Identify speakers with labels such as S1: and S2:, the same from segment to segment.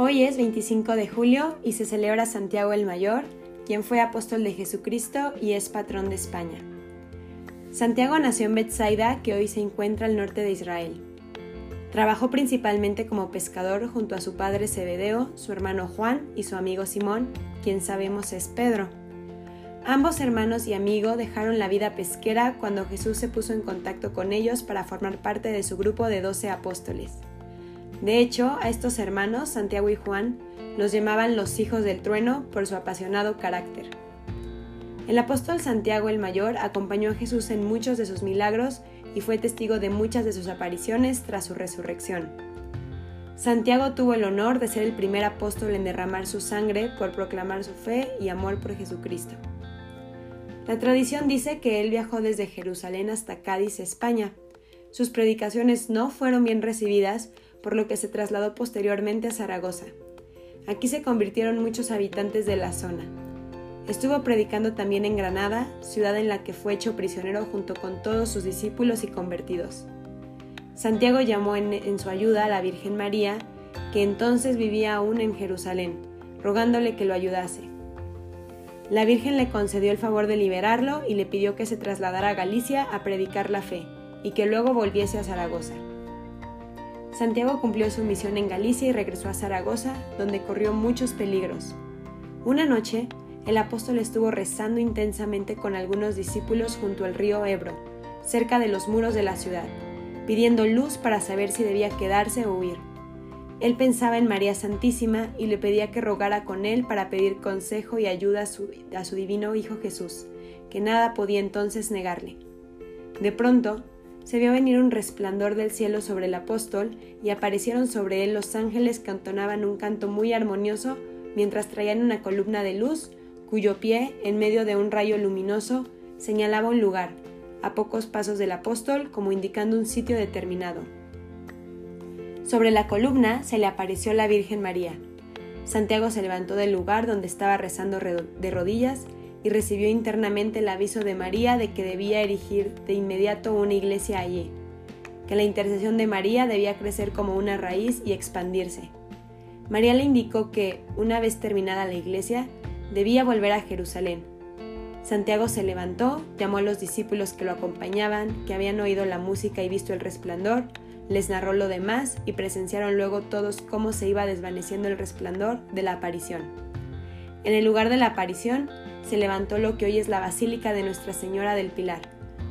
S1: Hoy es 25 de julio y se celebra Santiago el Mayor, quien fue apóstol de Jesucristo y es patrón de España. Santiago nació en Bethsaida, que hoy se encuentra al norte de Israel. Trabajó principalmente como pescador junto a su padre Zebedeo, su hermano Juan y su amigo Simón, quien sabemos es Pedro. Ambos hermanos y amigo dejaron la vida pesquera cuando Jesús se puso en contacto con ellos para formar parte de su grupo de doce apóstoles. De hecho, a estos hermanos, Santiago y Juan, los llamaban los hijos del trueno por su apasionado carácter. El apóstol Santiago el Mayor acompañó a Jesús en muchos de sus milagros y fue testigo de muchas de sus apariciones tras su resurrección. Santiago tuvo el honor de ser el primer apóstol en derramar su sangre por proclamar su fe y amor por Jesucristo. La tradición dice que él viajó desde Jerusalén hasta Cádiz, España. Sus predicaciones no fueron bien recibidas, por lo que se trasladó posteriormente a Zaragoza. Aquí se convirtieron muchos habitantes de la zona. Estuvo predicando también en Granada, ciudad en la que fue hecho prisionero junto con todos sus discípulos y convertidos. Santiago llamó en, su ayuda a la Virgen María, que entonces vivía aún en Jerusalén, rogándole que lo ayudase. La Virgen le concedió el favor de liberarlo y le pidió que se trasladara a Galicia a predicar la fe, y que luego volviese a Zaragoza. Santiago cumplió su misión en Galicia y regresó a Zaragoza, donde corrió muchos peligros. Una noche, el apóstol estuvo rezando intensamente con algunos discípulos junto al río Ebro, cerca de los muros de la ciudad, pidiendo luz para saber si debía quedarse o huir. Él pensaba en María Santísima y le pedía que rogara con él para pedir consejo y ayuda a su, a su divino Hijo Jesús, que nada podía entonces negarle. De pronto, se vio venir un resplandor del cielo sobre el apóstol y aparecieron sobre él los ángeles que entonaban un canto muy armonioso mientras traían una columna de luz cuyo pie, en medio de un rayo luminoso, señalaba un lugar, a pocos pasos del apóstol, como indicando un sitio determinado. Sobre la columna se le apareció la Virgen María. Santiago se levantó del lugar donde estaba rezando de rodillas y recibió internamente el aviso de María de que debía erigir de inmediato una iglesia allí, que la intercesión de María debía crecer como una raíz y expandirse. María le indicó que, una vez terminada la iglesia, debía volver a Jerusalén. Santiago se levantó, llamó a los discípulos que lo acompañaban, que habían oído la música y visto el resplandor, les narró lo demás y presenciaron luego todos cómo se iba desvaneciendo el resplandor de la aparición. En el lugar de la aparición, se levantó lo que hoy es la Basílica de Nuestra Señora del Pilar,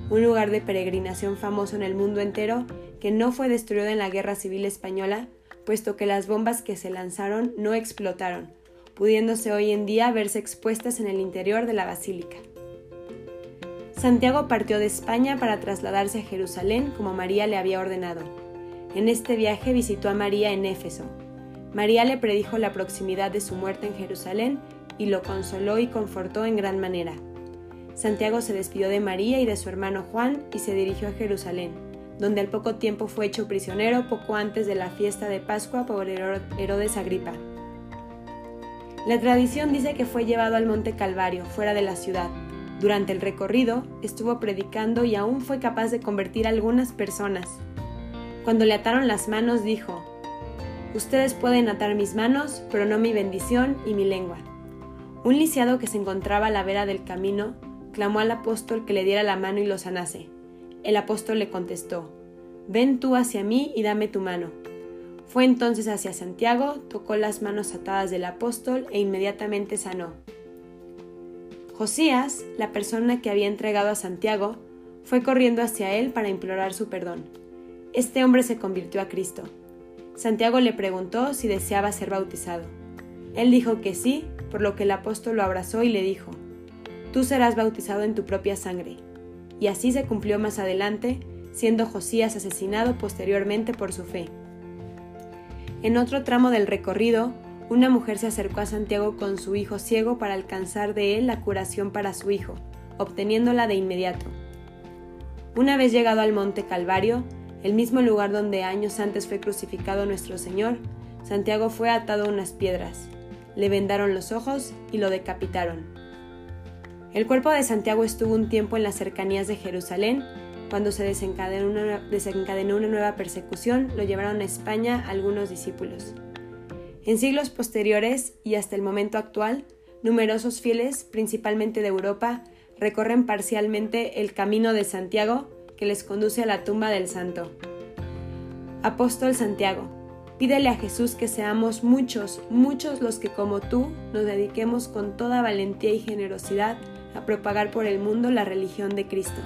S1: un lugar de peregrinación famoso en el mundo entero que no fue destruido en la Guerra Civil Española, puesto que las bombas que se lanzaron no explotaron, pudiéndose hoy en día verse expuestas en el interior de la basílica. Santiago partió de España para trasladarse a Jerusalén como María le había ordenado. En este viaje visitó a María en Éfeso. María le predijo la proximidad de su muerte en Jerusalén y lo consoló y confortó en gran manera. Santiago se despidió de María y de su hermano Juan y se dirigió a Jerusalén, donde al poco tiempo fue hecho prisionero poco antes de la fiesta de Pascua por Herodes Agripa. La tradición dice que fue llevado al monte Calvario, fuera de la ciudad. Durante el recorrido estuvo predicando y aún fue capaz de convertir a algunas personas. Cuando le ataron las manos dijo, Ustedes pueden atar mis manos, pero no mi bendición y mi lengua. Un lisiado que se encontraba a la vera del camino clamó al apóstol que le diera la mano y lo sanase. El apóstol le contestó, Ven tú hacia mí y dame tu mano. Fue entonces hacia Santiago, tocó las manos atadas del apóstol e inmediatamente sanó. Josías, la persona que había entregado a Santiago, fue corriendo hacia él para implorar su perdón. Este hombre se convirtió a Cristo. Santiago le preguntó si deseaba ser bautizado. Él dijo que sí por lo que el apóstol lo abrazó y le dijo, Tú serás bautizado en tu propia sangre. Y así se cumplió más adelante, siendo Josías asesinado posteriormente por su fe. En otro tramo del recorrido, una mujer se acercó a Santiago con su hijo ciego para alcanzar de él la curación para su hijo, obteniéndola de inmediato. Una vez llegado al monte Calvario, el mismo lugar donde años antes fue crucificado nuestro Señor, Santiago fue atado a unas piedras le vendaron los ojos y lo decapitaron. El cuerpo de Santiago estuvo un tiempo en las cercanías de Jerusalén. Cuando se desencadenó una, nueva persecución, lo llevaron a España algunos discípulos. En siglos posteriores y hasta el momento actual, numerosos fieles, principalmente de Europa, recorren parcialmente el camino de Santiago que les conduce a la tumba del santo. Apóstol Santiago, pídele a Jesús que seamos muchos, muchos los que como tú nos dediquemos con toda valentía y generosidad a propagar por el mundo la religión de Cristo.